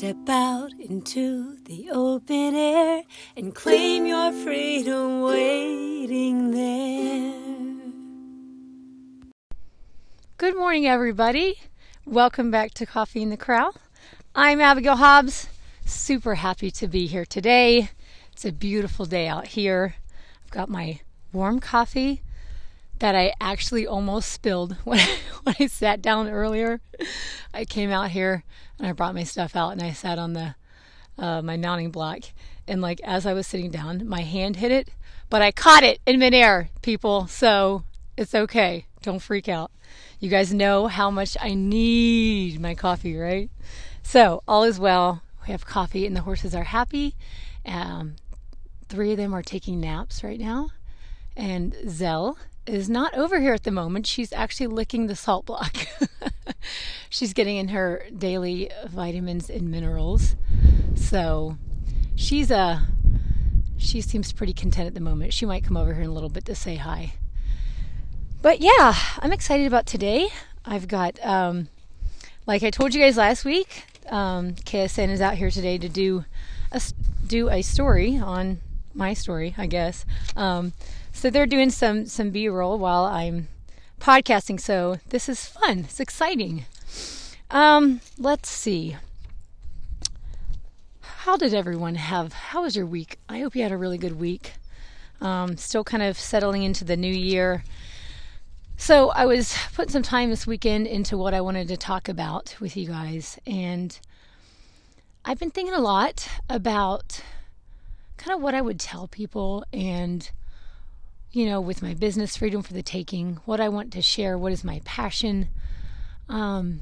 Step out into the open air and claim your freedom waiting there. Good morning, everybody. Welcome back to Coffee in the Corral. I'm Abigail Hobbs. Super happy to be here today. It's a beautiful day out here. I've got my warm coffee that I actually almost spilled when I, when I sat down earlier. I came out here and I brought my stuff out and I sat on the uh, my mounting block and like as I was sitting down, my hand hit it, but I caught it in midair, people. So it's okay. Don't freak out. You guys know how much I need my coffee, right? So all is well. We have coffee and the horses are happy. Um, three of them are taking naps right now, and Zell is not over here at the moment. She's actually licking the salt block. she's getting in her daily vitamins and minerals. So she's a uh, she seems pretty content at the moment. She might come over here in a little bit to say hi. But yeah, I'm excited about today. I've got um, like I told you guys last week, um, KSN is out here today to do a do a story on my story, I guess. Um, so they're doing some some B-roll while I'm podcasting. So this is fun. It's exciting. Um, let's see. How did everyone have? How was your week? I hope you had a really good week. Um, still kind of settling into the new year. So I was putting some time this weekend into what I wanted to talk about with you guys, and I've been thinking a lot about kind of what I would tell people and you know, with my business freedom for the taking, what I want to share, what is my passion. Um,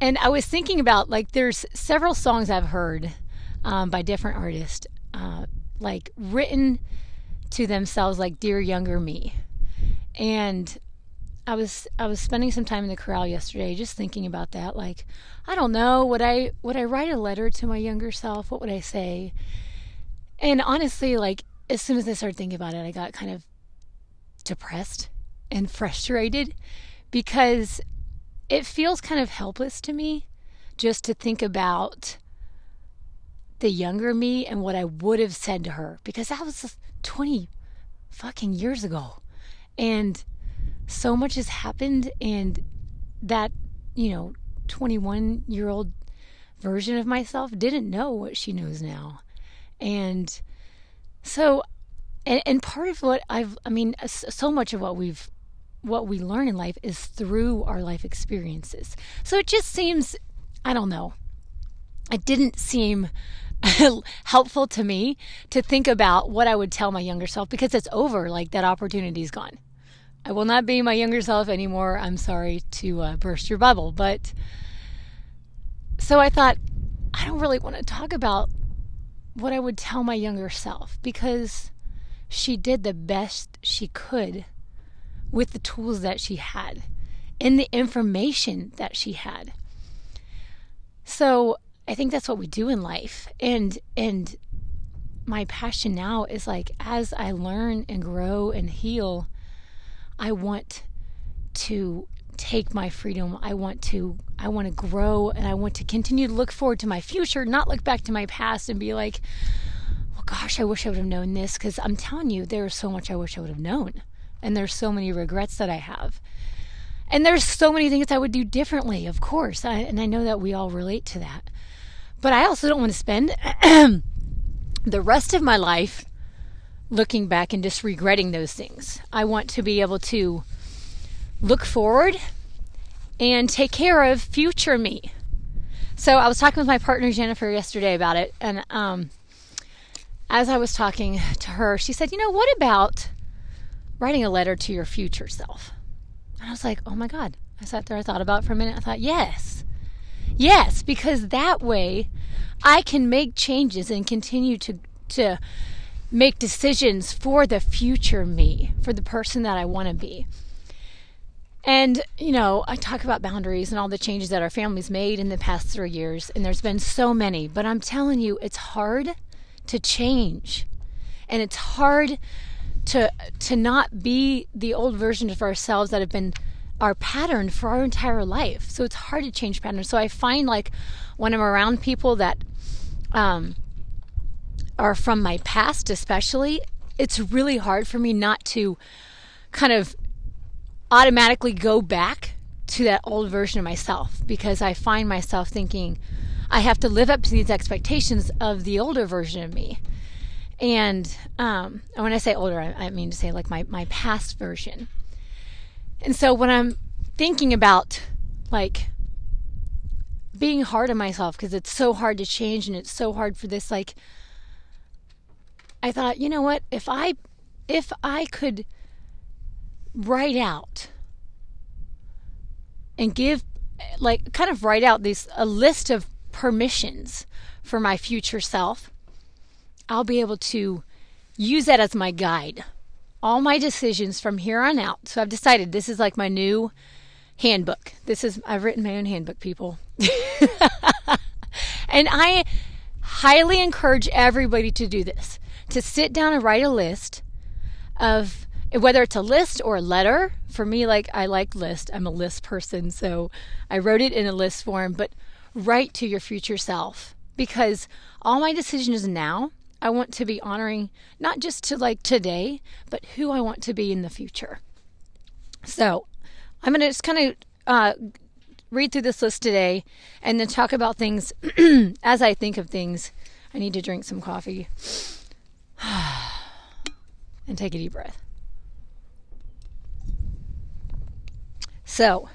and I was thinking about like there's several songs I've heard um, by different artists, uh, like written to themselves, like "Dear Younger Me," and I was I was spending some time in the corral yesterday, just thinking about that. Like, I don't know, would I would I write a letter to my younger self? What would I say? And honestly, like as soon as I started thinking about it, I got kind of depressed and frustrated because it feels kind of helpless to me just to think about the younger me and what I would have said to her because that was 20 fucking years ago. And so much has happened and that, you know, 21 year old version of myself didn't know what she knows now. And so, and, and part of what I've, I mean, so much of what we've, what we learn in life is through our life experiences. So it just seems, I don't know, it didn't seem helpful to me to think about what I would tell my younger self because it's over. Like that opportunity's gone. I will not be my younger self anymore. I'm sorry to uh, burst your bubble, but so I thought I don't really want to talk about what I would tell my younger self because she did the best she could with the tools that she had and the information that she had. So I think that's what we do in life. And and my passion now is like as I learn and grow and heal, I want to take my freedom. I want to I want to grow and I want to continue to look forward to my future, not look back to my past and be like, "Well, gosh, I wish I would have known this" cuz I'm telling you there's so much I wish I would have known. And there's so many regrets that I have. And there's so many things I would do differently, of course. I, and I know that we all relate to that. But I also don't want to spend the rest of my life looking back and just regretting those things. I want to be able to look forward and take care of future me. So I was talking with my partner Jennifer yesterday about it, and um, as I was talking to her, she said, "You know, what about writing a letter to your future self?" And I was like, "Oh my God!" I sat there, I thought about it for a minute. I thought, "Yes, yes," because that way I can make changes and continue to to make decisions for the future me, for the person that I want to be. And, you know, I talk about boundaries and all the changes that our family's made in the past three years, and there's been so many, but I'm telling you, it's hard to change. And it's hard to to not be the old version of ourselves that have been our pattern for our entire life. So it's hard to change patterns. So I find like when I'm around people that um, are from my past, especially, it's really hard for me not to kind of automatically go back to that old version of myself because I find myself thinking I have to live up to these expectations of the older version of me. And um, when I say older, I, I mean to say like my, my past version. And so when I'm thinking about like being hard on myself because it's so hard to change and it's so hard for this like I thought, you know what? If I if I could write out and give like kind of write out this a list of permissions for my future self, I'll be able to use that as my guide. All my decisions from here on out. So I've decided this is like my new handbook. This is I've written my own handbook, people. and I highly encourage everybody to do this. To sit down and write a list of whether it's a list or a letter. For me like I like list. I'm a list person, so I wrote it in a list form, but write to your future self because all my decisions now I want to be honoring not just to like today, but who I want to be in the future. So I'm going to just kind of uh, read through this list today and then talk about things as I think of things. I need to drink some coffee and take a deep breath. So,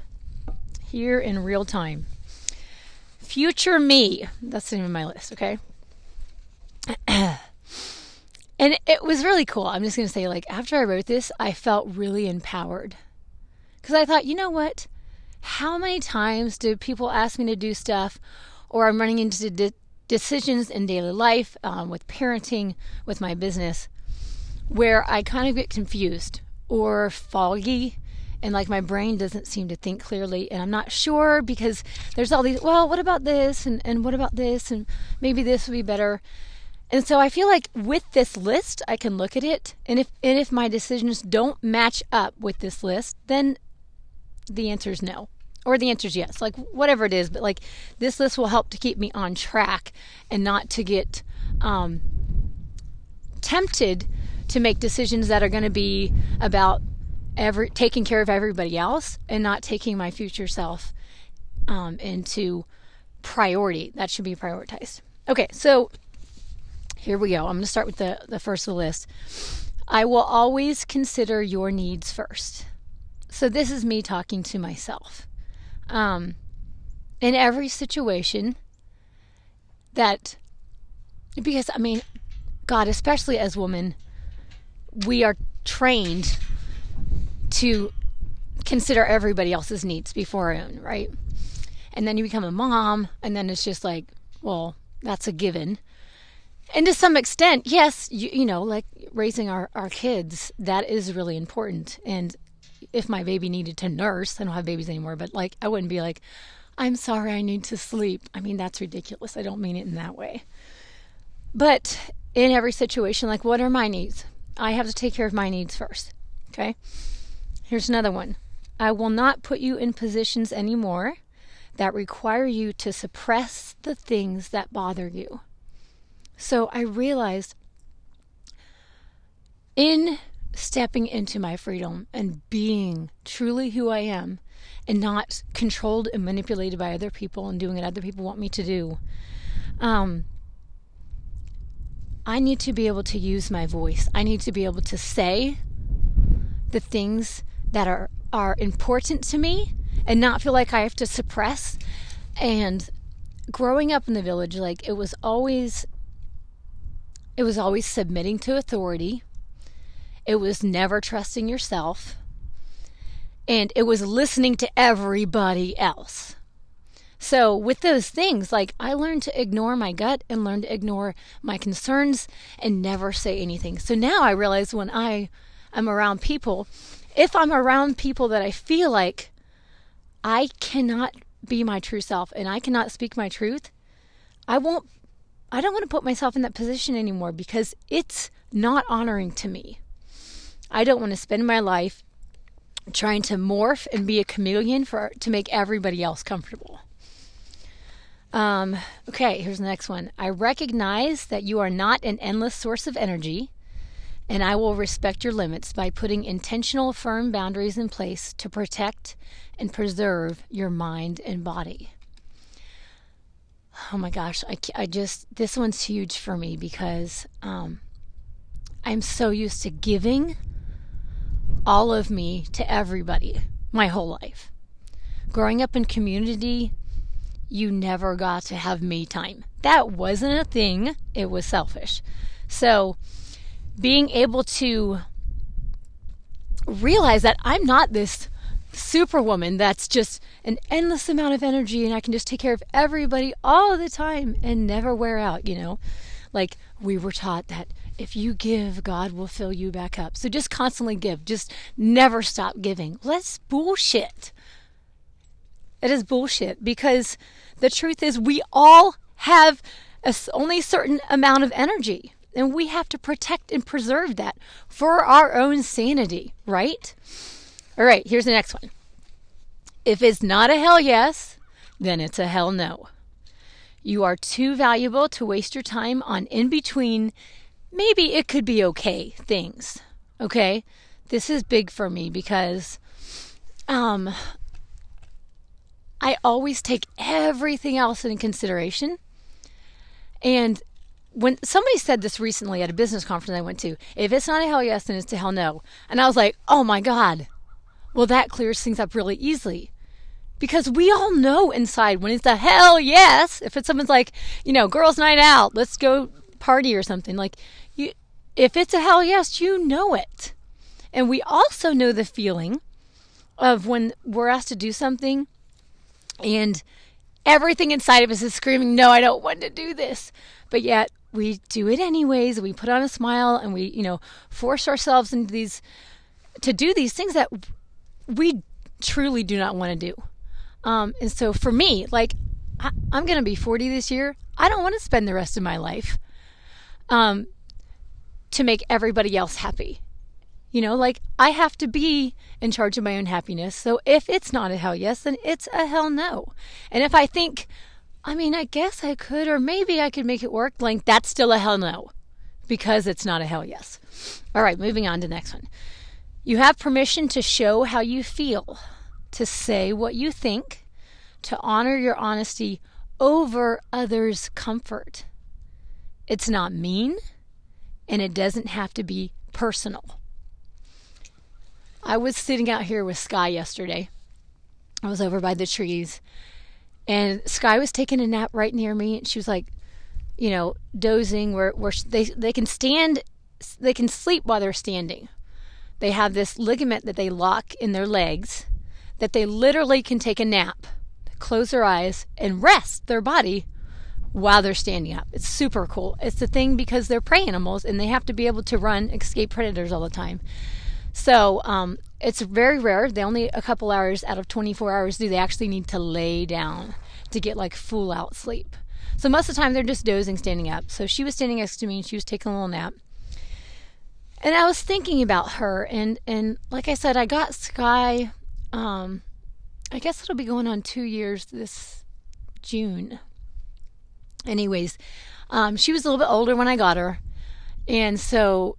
here in real time, future me, that's the name of my list, okay? and it was really cool. I'm just going to say, like, after I wrote this, I felt really empowered. Because I thought, you know what? How many times do people ask me to do stuff, or I'm running into de- decisions in daily life, um, with parenting, with my business, where I kind of get confused or foggy and like my brain doesn't seem to think clearly and i'm not sure because there's all these well what about this and, and what about this and maybe this would be better and so I feel like with this list, I can look at it, and if and if my decisions don't match up with this list, then the answer is no, or the answer is yes, like whatever it is. But like this list will help to keep me on track and not to get um, tempted to make decisions that are going to be about every taking care of everybody else and not taking my future self um, into priority. That should be prioritized. Okay, so here we go. I'm going to start with the, the first of the list. I will always consider your needs first. So this is me talking to myself. Um, in every situation that, because I mean, God, especially as women, we are trained to consider everybody else's needs before our own, right? And then you become a mom, and then it's just like, well, that's a given and to some extent, yes, you, you know, like raising our, our kids, that is really important. And if my baby needed to nurse, I don't have babies anymore, but like I wouldn't be like, I'm sorry, I need to sleep. I mean, that's ridiculous. I don't mean it in that way. But in every situation, like, what are my needs? I have to take care of my needs first. Okay. Here's another one I will not put you in positions anymore that require you to suppress the things that bother you. So I realized in stepping into my freedom and being truly who I am and not controlled and manipulated by other people and doing what other people want me to do, um, I need to be able to use my voice. I need to be able to say the things that are, are important to me and not feel like I have to suppress. And growing up in the village, like it was always it was always submitting to authority. It was never trusting yourself. And it was listening to everybody else. So, with those things, like I learned to ignore my gut and learn to ignore my concerns and never say anything. So now I realize when I am around people, if I'm around people that I feel like I cannot be my true self and I cannot speak my truth, I won't I don't want to put myself in that position anymore because it's not honoring to me. I don't want to spend my life trying to morph and be a chameleon for to make everybody else comfortable. Um, okay, here's the next one. I recognize that you are not an endless source of energy, and I will respect your limits by putting intentional, firm boundaries in place to protect and preserve your mind and body. Oh my gosh, I, I just, this one's huge for me because um, I'm so used to giving all of me to everybody my whole life. Growing up in community, you never got to have me time. That wasn't a thing, it was selfish. So, being able to realize that I'm not this superwoman that's just an endless amount of energy and I can just take care of everybody all the time and never wear out, you know? Like we were taught that if you give, God will fill you back up. So just constantly give. Just never stop giving. Let's bullshit. It is bullshit because the truth is we all have a, only a certain amount of energy and we have to protect and preserve that for our own sanity, right? All right, here's the next one. If it's not a hell yes, then it's a hell no. You are too valuable to waste your time on in between maybe it could be okay things. Okay? This is big for me because um I always take everything else in consideration. And when somebody said this recently at a business conference I went to, if it's not a hell yes, then it's a hell no. And I was like, oh my God. Well, that clears things up really easily. Because we all know inside when it's a hell yes, if it's someone's like, you know, girls' night out, let's go party or something, like you if it's a hell yes, you know it. And we also know the feeling of when we're asked to do something and everything inside of us is screaming, No, I don't want to do this. But yet we do it anyways. We put on a smile and we, you know, force ourselves into these to do these things that we truly do not want to do. Um, and so for me, like I, am going to be 40 this year. I don't want to spend the rest of my life um, to make everybody else happy. You know, like I have to be in charge of my own happiness. So if it's not a hell yes, then it's a hell no. And if I think, I mean, I guess I could, or maybe I could make it work, like that's still a hell no because it's not a hell yes. All right, moving on to next one. You have permission to show how you feel, to say what you think, to honor your honesty over others' comfort. It's not mean, and it doesn't have to be personal. I was sitting out here with Sky yesterday. I was over by the trees, and Sky was taking a nap right near me, and she was like, you know, dozing where where they they can stand, they can sleep while they're standing. They have this ligament that they lock in their legs, that they literally can take a nap, close their eyes, and rest their body while they're standing up. It's super cool. It's the thing because they're prey animals and they have to be able to run, escape predators all the time. So um, it's very rare. They only a couple hours out of 24 hours do they actually need to lay down to get like full out sleep. So most of the time they're just dozing standing up. So she was standing next to me and she was taking a little nap. And I was thinking about her and and like I said I got Sky um I guess it'll be going on 2 years this June. Anyways, um she was a little bit older when I got her. And so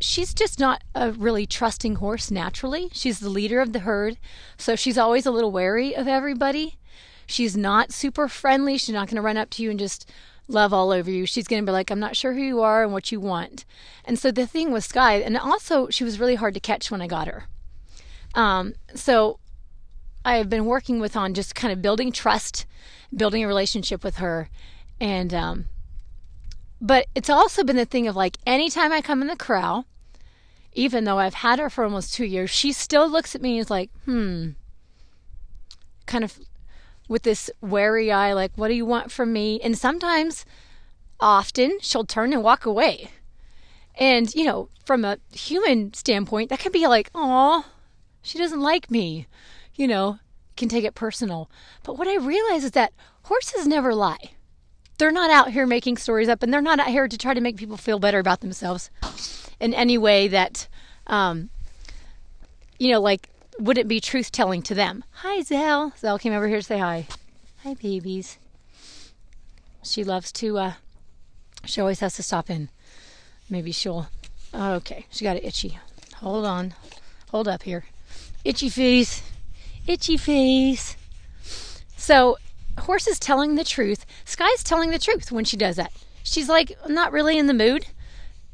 she's just not a really trusting horse naturally. She's the leader of the herd, so she's always a little wary of everybody. She's not super friendly. She's not going to run up to you and just love all over you. She's going to be like, I'm not sure who you are and what you want. And so the thing with Sky, and also she was really hard to catch when I got her. Um, so I've been working with on just kind of building trust, building a relationship with her. And, um, but it's also been the thing of like, anytime I come in the corral, even though I've had her for almost two years, she still looks at me and is like, hmm, kind of with this wary eye, like, what do you want from me? And sometimes, often, she'll turn and walk away. And, you know, from a human standpoint, that can be like, oh, she doesn't like me. You know, can take it personal. But what I realize is that horses never lie. They're not out here making stories up and they're not out here to try to make people feel better about themselves in any way that um, you know, like, would it be truth telling to them? Hi, Zell. Zell came over here to say hi. Hi, babies. She loves to, uh, she always has to stop in. Maybe she'll, oh, okay, she got it itchy. Hold on. Hold up here. Itchy face. Itchy face. So, horse is telling the truth. Sky's telling the truth when she does that. She's like, not really in the mood.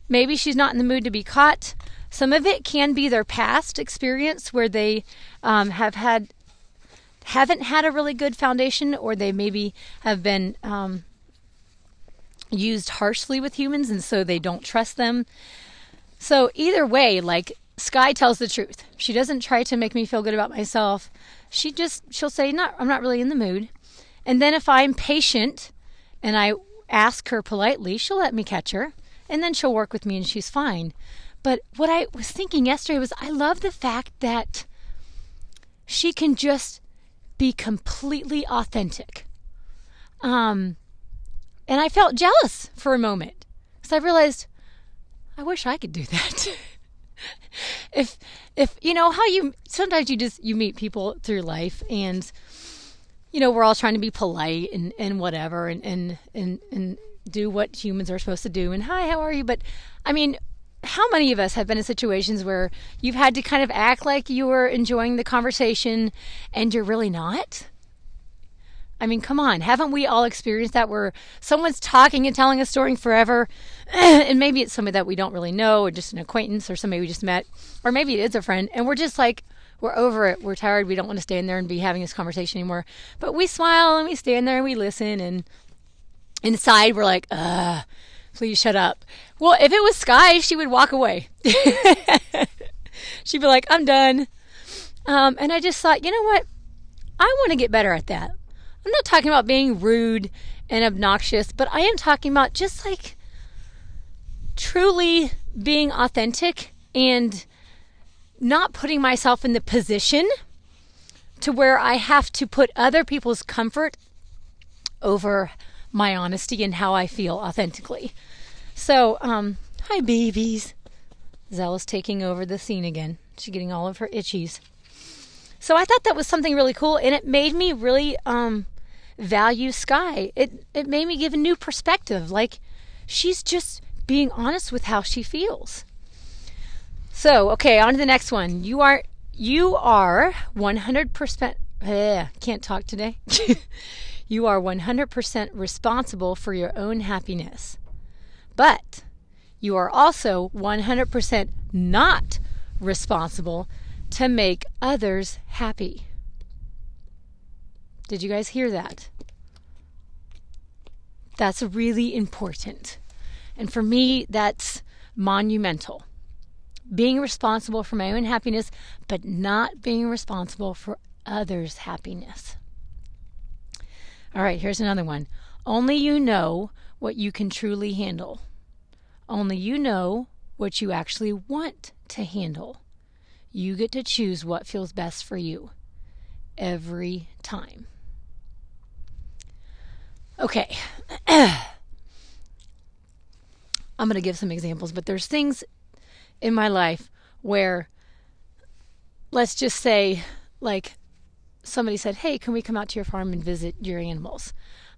Maybe she's not in the mood to be caught. Some of it can be their past experience where they um, have had haven't had a really good foundation, or they maybe have been um, used harshly with humans, and so they don't trust them. So either way, like Sky tells the truth. She doesn't try to make me feel good about myself. She just she'll say, "Not, I'm not really in the mood." And then if I'm patient and I ask her politely, she'll let me catch her, and then she'll work with me, and she's fine. But what I was thinking yesterday was, I love the fact that she can just be completely authentic. Um, and I felt jealous for a moment because I realized I wish I could do that. if if you know how you sometimes you just you meet people through life and you know we're all trying to be polite and and whatever and and and and do what humans are supposed to do and hi how are you but i mean how many of us have been in situations where you've had to kind of act like you were enjoying the conversation and you're really not? I mean, come on. Haven't we all experienced that where someone's talking and telling a story forever? and maybe it's somebody that we don't really know or just an acquaintance or somebody we just met. Or maybe it is a friend and we're just like, we're over it. We're tired. We don't want to stand there and be having this conversation anymore. But we smile and we stand there and we listen. And inside, we're like, ugh, please shut up. Well, if it was Sky, she would walk away. She'd be like, I'm done. Um, and I just thought, you know what? I want to get better at that. I'm not talking about being rude and obnoxious, but I am talking about just like truly being authentic and not putting myself in the position to where I have to put other people's comfort over my honesty and how I feel authentically. So, um, hi, babies. Zella's taking over the scene again. She's getting all of her itchies. So I thought that was something really cool, and it made me really um, value Sky. It it made me give a new perspective. Like she's just being honest with how she feels. So okay, on to the next one. You are you are one hundred percent. Can't talk today. you are one hundred percent responsible for your own happiness. But you are also 100% not responsible to make others happy. Did you guys hear that? That's really important. And for me, that's monumental. Being responsible for my own happiness, but not being responsible for others' happiness. All right, here's another one. Only you know what you can truly handle. Only you know what you actually want to handle. You get to choose what feels best for you every time. Okay. I'm going to give some examples, but there's things in my life where, let's just say, like somebody said, Hey, can we come out to your farm and visit your animals?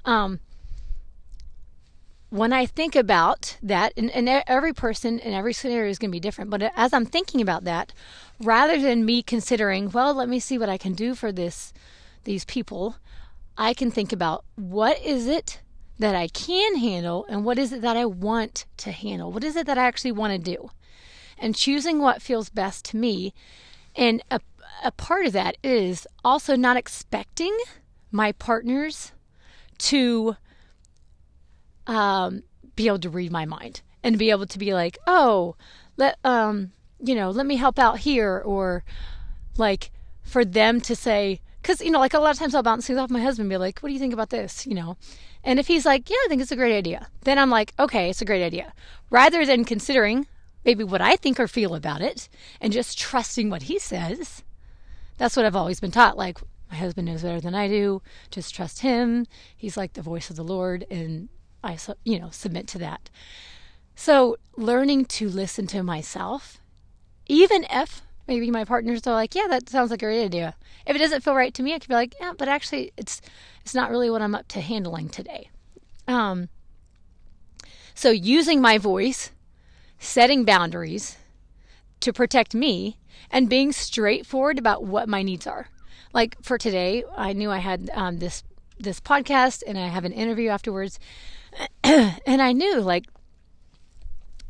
Um, when I think about that, and, and every person and every scenario is going to be different, but as I'm thinking about that, rather than me considering, well, let me see what I can do for this, these people, I can think about what is it that I can handle and what is it that I want to handle? What is it that I actually want to do? And choosing what feels best to me. And a, a part of that is also not expecting my partners to um, be able to read my mind and be able to be like, oh, let um, you know, let me help out here, or like for them to say, because you know, like a lot of times I'll bounce things off my husband, and be like, what do you think about this, you know? And if he's like, yeah, I think it's a great idea, then I'm like, okay, it's a great idea, rather than considering maybe what I think or feel about it and just trusting what he says. That's what I've always been taught. Like, my husband knows better than I do. Just trust him. He's like the voice of the Lord, and I, you know, submit to that. So learning to listen to myself, even if maybe my partners are like, yeah, that sounds like a great idea. If it doesn't feel right to me, I could be like, yeah, but actually, it's it's not really what I'm up to handling today. Um, so using my voice, setting boundaries to protect me, and being straightforward about what my needs are. Like for today, I knew I had um, this this podcast, and I have an interview afterwards, and I knew like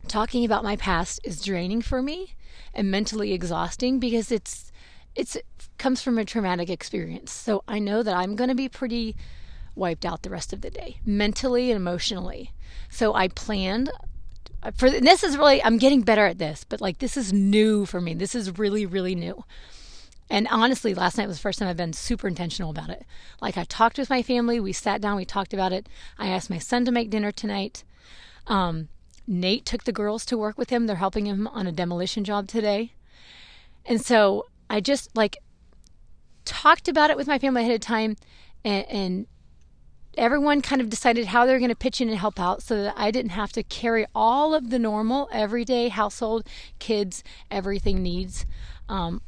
talking about my past is draining for me and mentally exhausting because it's it's it comes from a traumatic experience. So I know that I'm going to be pretty wiped out the rest of the day, mentally and emotionally. So I planned for this is really I'm getting better at this, but like this is new for me. This is really really new. And honestly, last night was the first time I've been super intentional about it. Like I talked with my family, we sat down, we talked about it. I asked my son to make dinner tonight. Um, Nate took the girls to work with him. They're helping him on a demolition job today. And so I just like talked about it with my family ahead of time and, and everyone kind of decided how they're going to pitch in and help out so that I didn't have to carry all of the normal everyday household kids everything needs um,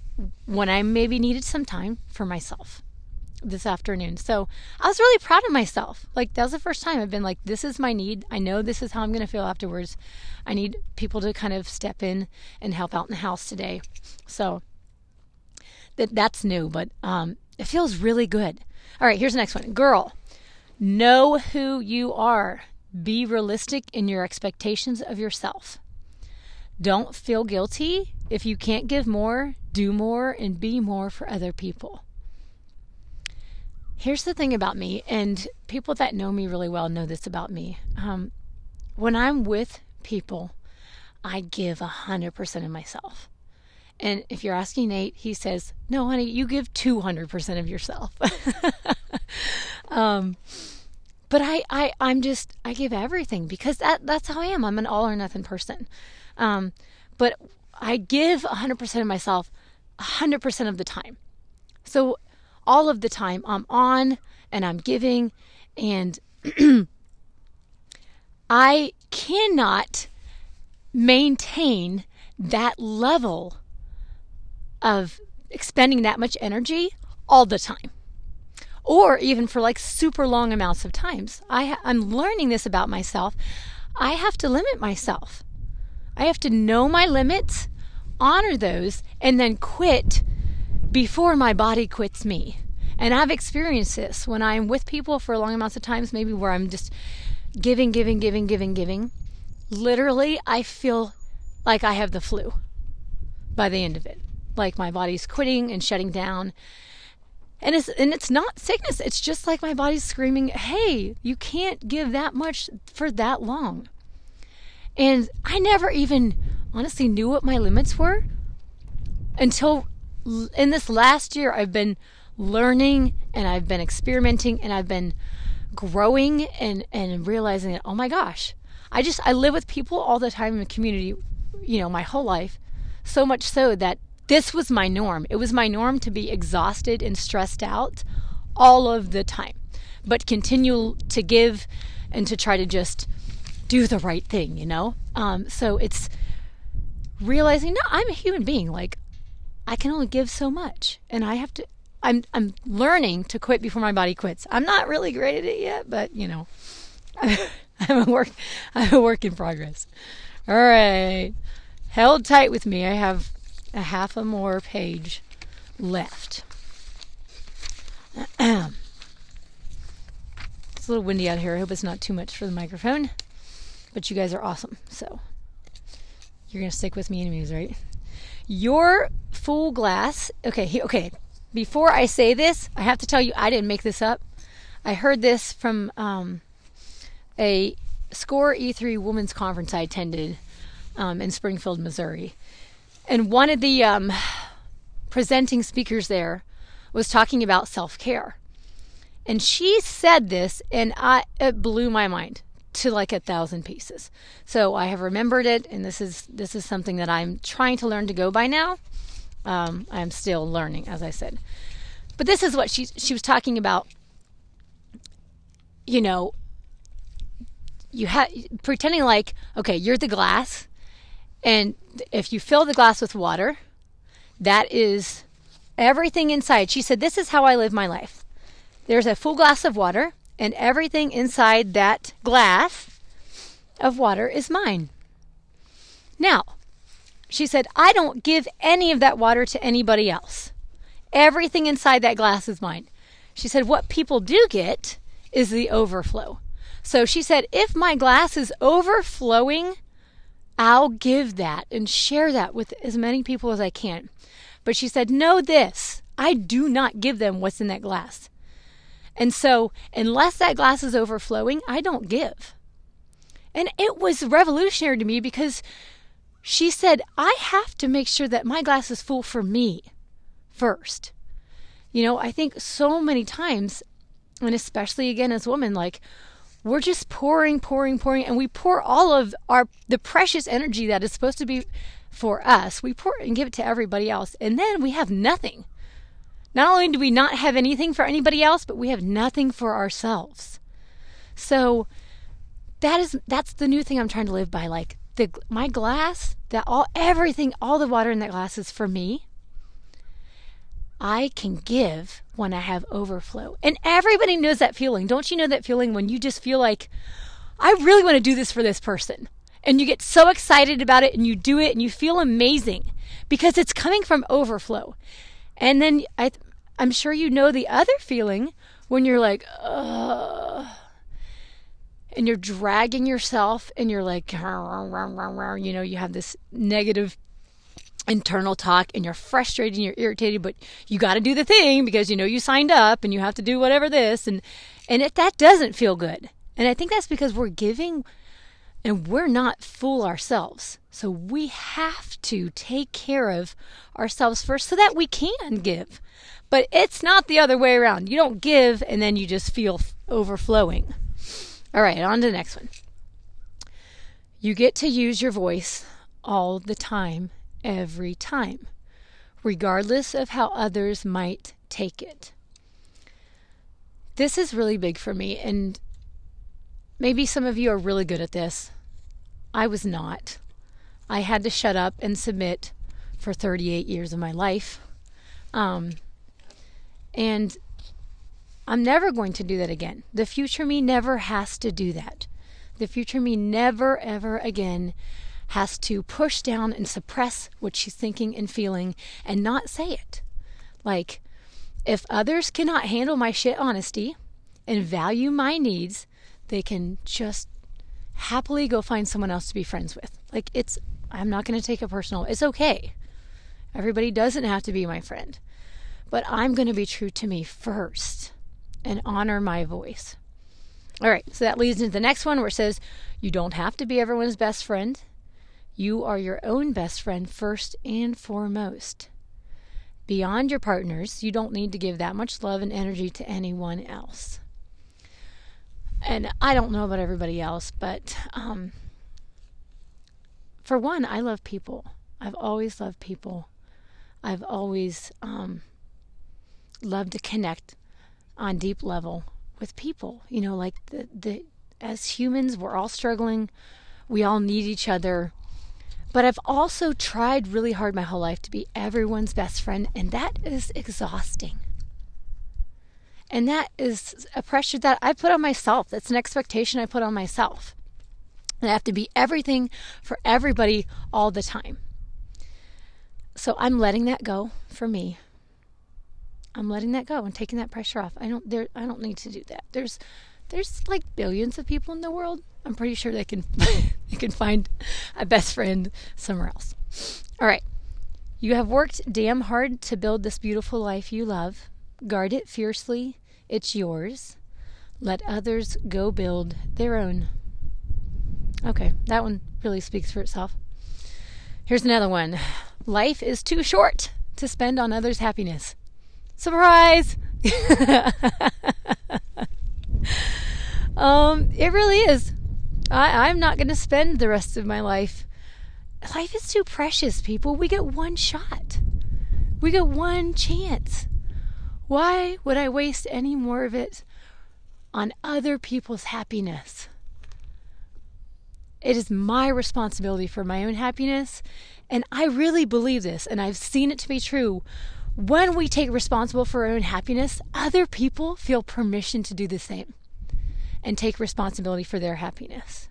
when I maybe needed some time for myself this afternoon. So I was really proud of myself. Like that was the first time I've been like, this is my need. I know this is how I'm going to feel afterwards. I need people to kind of step in and help out in the house today. So that that's new, but um, it feels really good. All right, here's the next one. Girl, know who you are. Be realistic in your expectations of yourself. Don't feel guilty if you can't give more, do more, and be more for other people. Here's the thing about me, and people that know me really well know this about me. Um, when I'm with people, I give a hundred percent of myself. And if you're asking Nate, he says, "No, honey, you give two hundred percent of yourself." um, but I, I, I'm just, I give everything because that, that's how I am. I'm an all or nothing person. Um, but I give a hundred percent of myself, a hundred percent of the time. So all of the time. I'm on and I'm giving, and I cannot maintain that level of expending that much energy all the time or even for like super long amounts of times I, i'm learning this about myself i have to limit myself i have to know my limits honor those and then quit before my body quits me. And I've experienced this when I'm with people for long amounts of times, maybe where I'm just giving, giving, giving, giving, giving. Literally, I feel like I have the flu by the end of it. Like my body's quitting and shutting down. And it's and it's not sickness. It's just like my body's screaming, "Hey, you can't give that much for that long." And I never even honestly knew what my limits were until in this last year, I've been learning and I've been experimenting and I've been growing and, and realizing that, oh my gosh, I just, I live with people all the time in the community, you know, my whole life. So much so that this was my norm. It was my norm to be exhausted and stressed out all of the time, but continue to give and to try to just do the right thing, you know? Um, so it's realizing, no, I'm a human being. Like, I can only give so much, and I have to. I'm I'm learning to quit before my body quits. I'm not really great at it yet, but you know, I'm a work I'm a work in progress. All right, held tight with me. I have a half a more page left. it's a little windy out here. I hope it's not too much for the microphone, but you guys are awesome. So you're gonna stick with me anyways, right? Your full glass. Okay, okay. Before I say this, I have to tell you I didn't make this up. I heard this from um, a SCORE E3 Women's Conference I attended um, in Springfield, Missouri. And one of the um, presenting speakers there was talking about self care. And she said this, and I, it blew my mind to like a thousand pieces. So I have remembered it, and this is this is something that I'm trying to learn to go by now. Um, I'm still learning, as I said. But this is what she she was talking about. You know, you have pretending like okay, you're the glass, and if you fill the glass with water, that is everything inside. She said, This is how I live my life. There's a full glass of water, and everything inside that glass of water is mine. Now, she said, I don't give any of that water to anybody else. Everything inside that glass is mine. She said, What people do get is the overflow. So she said, If my glass is overflowing, I'll give that and share that with as many people as I can. But she said, Know this I do not give them what's in that glass. And so, unless that glass is overflowing, I don't give. And it was revolutionary to me because she said, I have to make sure that my glass is full for me first. You know, I think so many times, and especially again as women, like we're just pouring, pouring, pouring, and we pour all of our the precious energy that is supposed to be for us, we pour and give it to everybody else, and then we have nothing. Not only do we not have anything for anybody else, but we have nothing for ourselves. So that is that's the new thing I'm trying to live by. Like the my glass, that all everything, all the water in that glass is for me. I can give when I have overflow. And everybody knows that feeling. Don't you know that feeling when you just feel like, I really want to do this for this person? And you get so excited about it and you do it and you feel amazing because it's coming from overflow. And then I, I'm sure you know the other feeling when you're like, Ugh, and you're dragging yourself and you're like, you know, you have this negative internal talk and you're frustrated and you're irritated but you got to do the thing because you know you signed up and you have to do whatever this and and if that doesn't feel good. And i think that's because we're giving and we're not fool ourselves. So we have to take care of ourselves first so that we can give. But it's not the other way around. You don't give and then you just feel overflowing. All right on to the next one. You get to use your voice all the time every time, regardless of how others might take it. This is really big for me, and maybe some of you are really good at this. I was not. I had to shut up and submit for 38 years of my life. Um, and I'm never going to do that again. The future me never has to do that. The future me never, ever again has to push down and suppress what she's thinking and feeling and not say it. Like, if others cannot handle my shit honesty and value my needs, they can just happily go find someone else to be friends with. Like, it's, I'm not going to take it personal. It's okay. Everybody doesn't have to be my friend. But I'm going to be true to me first and honor my voice. All right, so that leads into the next one where it says, You don't have to be everyone's best friend. You are your own best friend first and foremost. Beyond your partners, you don't need to give that much love and energy to anyone else. And I don't know about everybody else, but um, for one, I love people. I've always loved people. I've always um, loved to connect on deep level with people. You know, like the, the as humans, we're all struggling. We all need each other. But I've also tried really hard my whole life to be everyone's best friend, and that is exhausting. And that is a pressure that I put on myself. That's an expectation I put on myself. And I have to be everything for everybody all the time. So I'm letting that go for me. I'm letting that go and taking that pressure off. I don't there I don't need to do that. There's there's like billions of people in the world. I'm pretty sure they can they can find a best friend somewhere else. All right. You have worked damn hard to build this beautiful life you love. Guard it fiercely. It's yours. Let others go build their own. Okay, that one really speaks for itself. Here's another one. Life is too short to spend on others' happiness. Surprise! Um, it really is. I, I'm not going to spend the rest of my life. Life is too precious, people. We get one shot, we get one chance. Why would I waste any more of it on other people's happiness? It is my responsibility for my own happiness. And I really believe this, and I've seen it to be true. When we take responsible for our own happiness, other people feel permission to do the same and take responsibility for their happiness.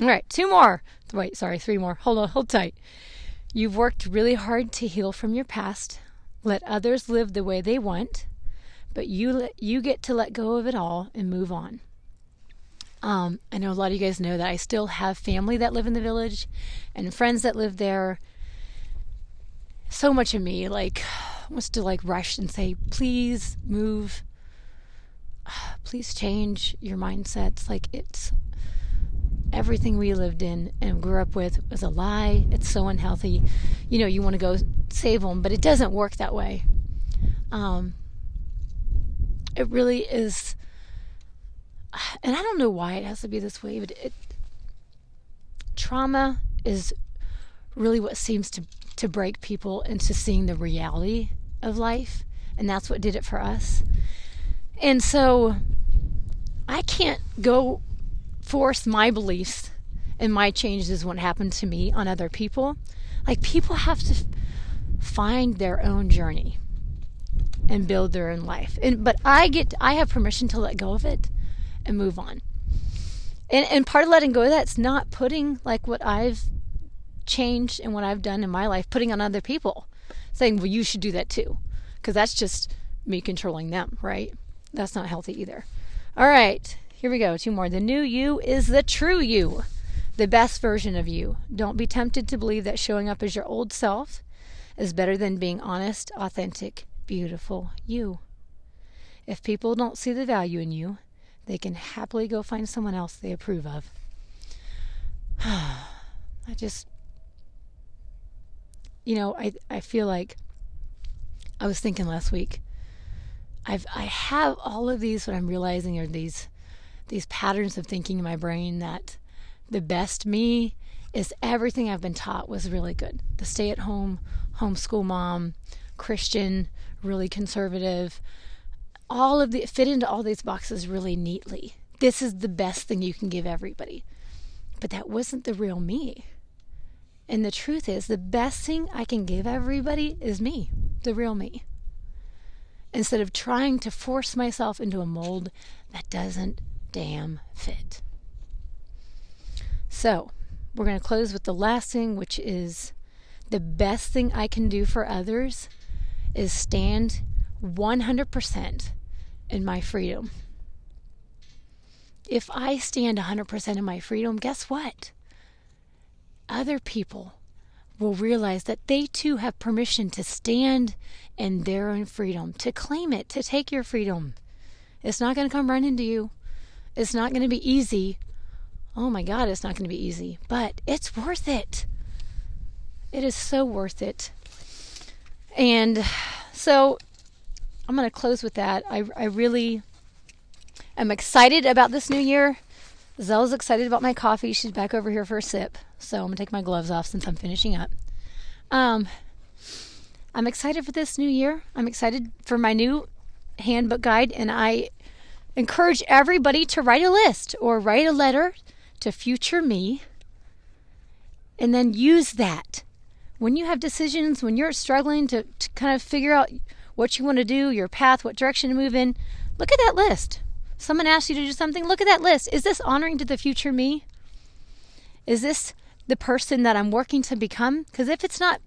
All right, two more. Wait, sorry, three more. Hold on, hold tight. You've worked really hard to heal from your past. Let others live the way they want, but you you get to let go of it all and move on. Um, I know a lot of you guys know that I still have family that live in the village and friends that live there. So much of me like wants to like rush and say, please move. Please change your mindsets. Like it's everything we lived in and grew up with was a lie. It's so unhealthy. You know, you want to go save them, but it doesn't work that way. Um, it really is and I don't know why it has to be this way, but it trauma is really what seems to to break people into seeing the reality of life, and that's what did it for us. And so I can't go force my beliefs and my changes what happened to me on other people. Like people have to find their own journey and build their own life. And but I get I have permission to let go of it and move on. And and part of letting go of that's not putting like what I've changed and what I've done in my life, putting on other people, saying, "Well, you should do that too," because that's just me controlling them, right? That's not healthy either. All right, here we go. Two more. The new you is the true you, the best version of you. Don't be tempted to believe that showing up as your old self is better than being honest, authentic, beautiful you. If people don't see the value in you, they can happily go find someone else they approve of. I just, you know, I, I feel like I was thinking last week. I've I have all of these. What I'm realizing are these these patterns of thinking in my brain that the best me is everything I've been taught was really good. The stay at home, homeschool mom, Christian, really conservative, all of the fit into all these boxes really neatly. This is the best thing you can give everybody. But that wasn't the real me. And the truth is, the best thing I can give everybody is me, the real me. Instead of trying to force myself into a mold that doesn't damn fit. So, we're going to close with the last thing, which is the best thing I can do for others is stand 100% in my freedom. If I stand 100% in my freedom, guess what? Other people will realize that they too have permission to stand in their own freedom, to claim it, to take your freedom. It's not going to come running to you. It's not going to be easy. Oh my God, it's not going to be easy, but it's worth it. It is so worth it. And so I'm going to close with that. I, I really am excited about this new year. Zelle's excited about my coffee. She's back over here for a sip. So I'm going to take my gloves off since I'm finishing up. Um, I'm excited for this new year. I'm excited for my new handbook guide, and I encourage everybody to write a list or write a letter to future me and then use that. When you have decisions, when you're struggling to, to kind of figure out what you want to do, your path, what direction to move in. Look at that list. Someone asks you to do something, look at that list. Is this honoring to the future me? Is this the person that I'm working to become? Because if it's not,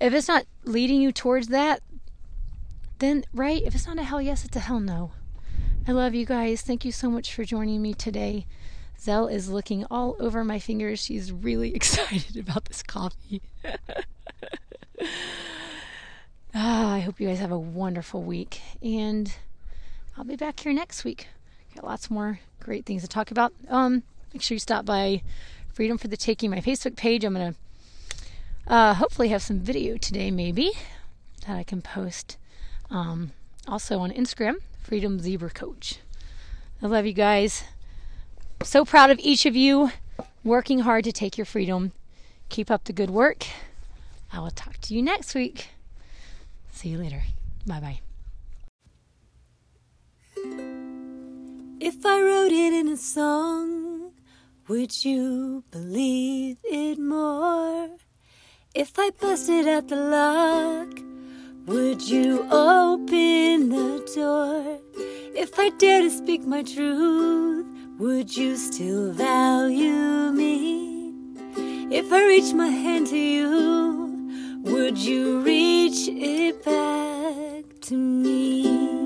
if it's not leading you towards that, then right, if it's not a hell yes, it's a hell no. I love you guys. Thank you so much for joining me today. Zell is looking all over my fingers. She's really excited about this coffee. Ah, I hope you guys have a wonderful week, and I'll be back here next week. Got lots more great things to talk about. Um, make sure you stop by Freedom for the Taking, my Facebook page. I'm gonna uh, hopefully have some video today, maybe that I can post. Um, also on Instagram, Freedom Zebra Coach. I love you guys. So proud of each of you working hard to take your freedom. Keep up the good work. I will talk to you next week. See you later. Bye bye. If I wrote it in a song, Would you believe it more? If I busted out the lock, would you open the door? If I dare to speak my truth, would you still value me? If I reach my hand to you, would you reach it back to me?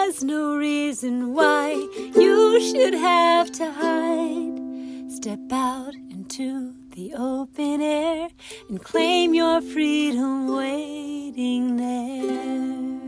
There's no reason why you should have to hide. Step out into the open air and claim your freedom waiting there.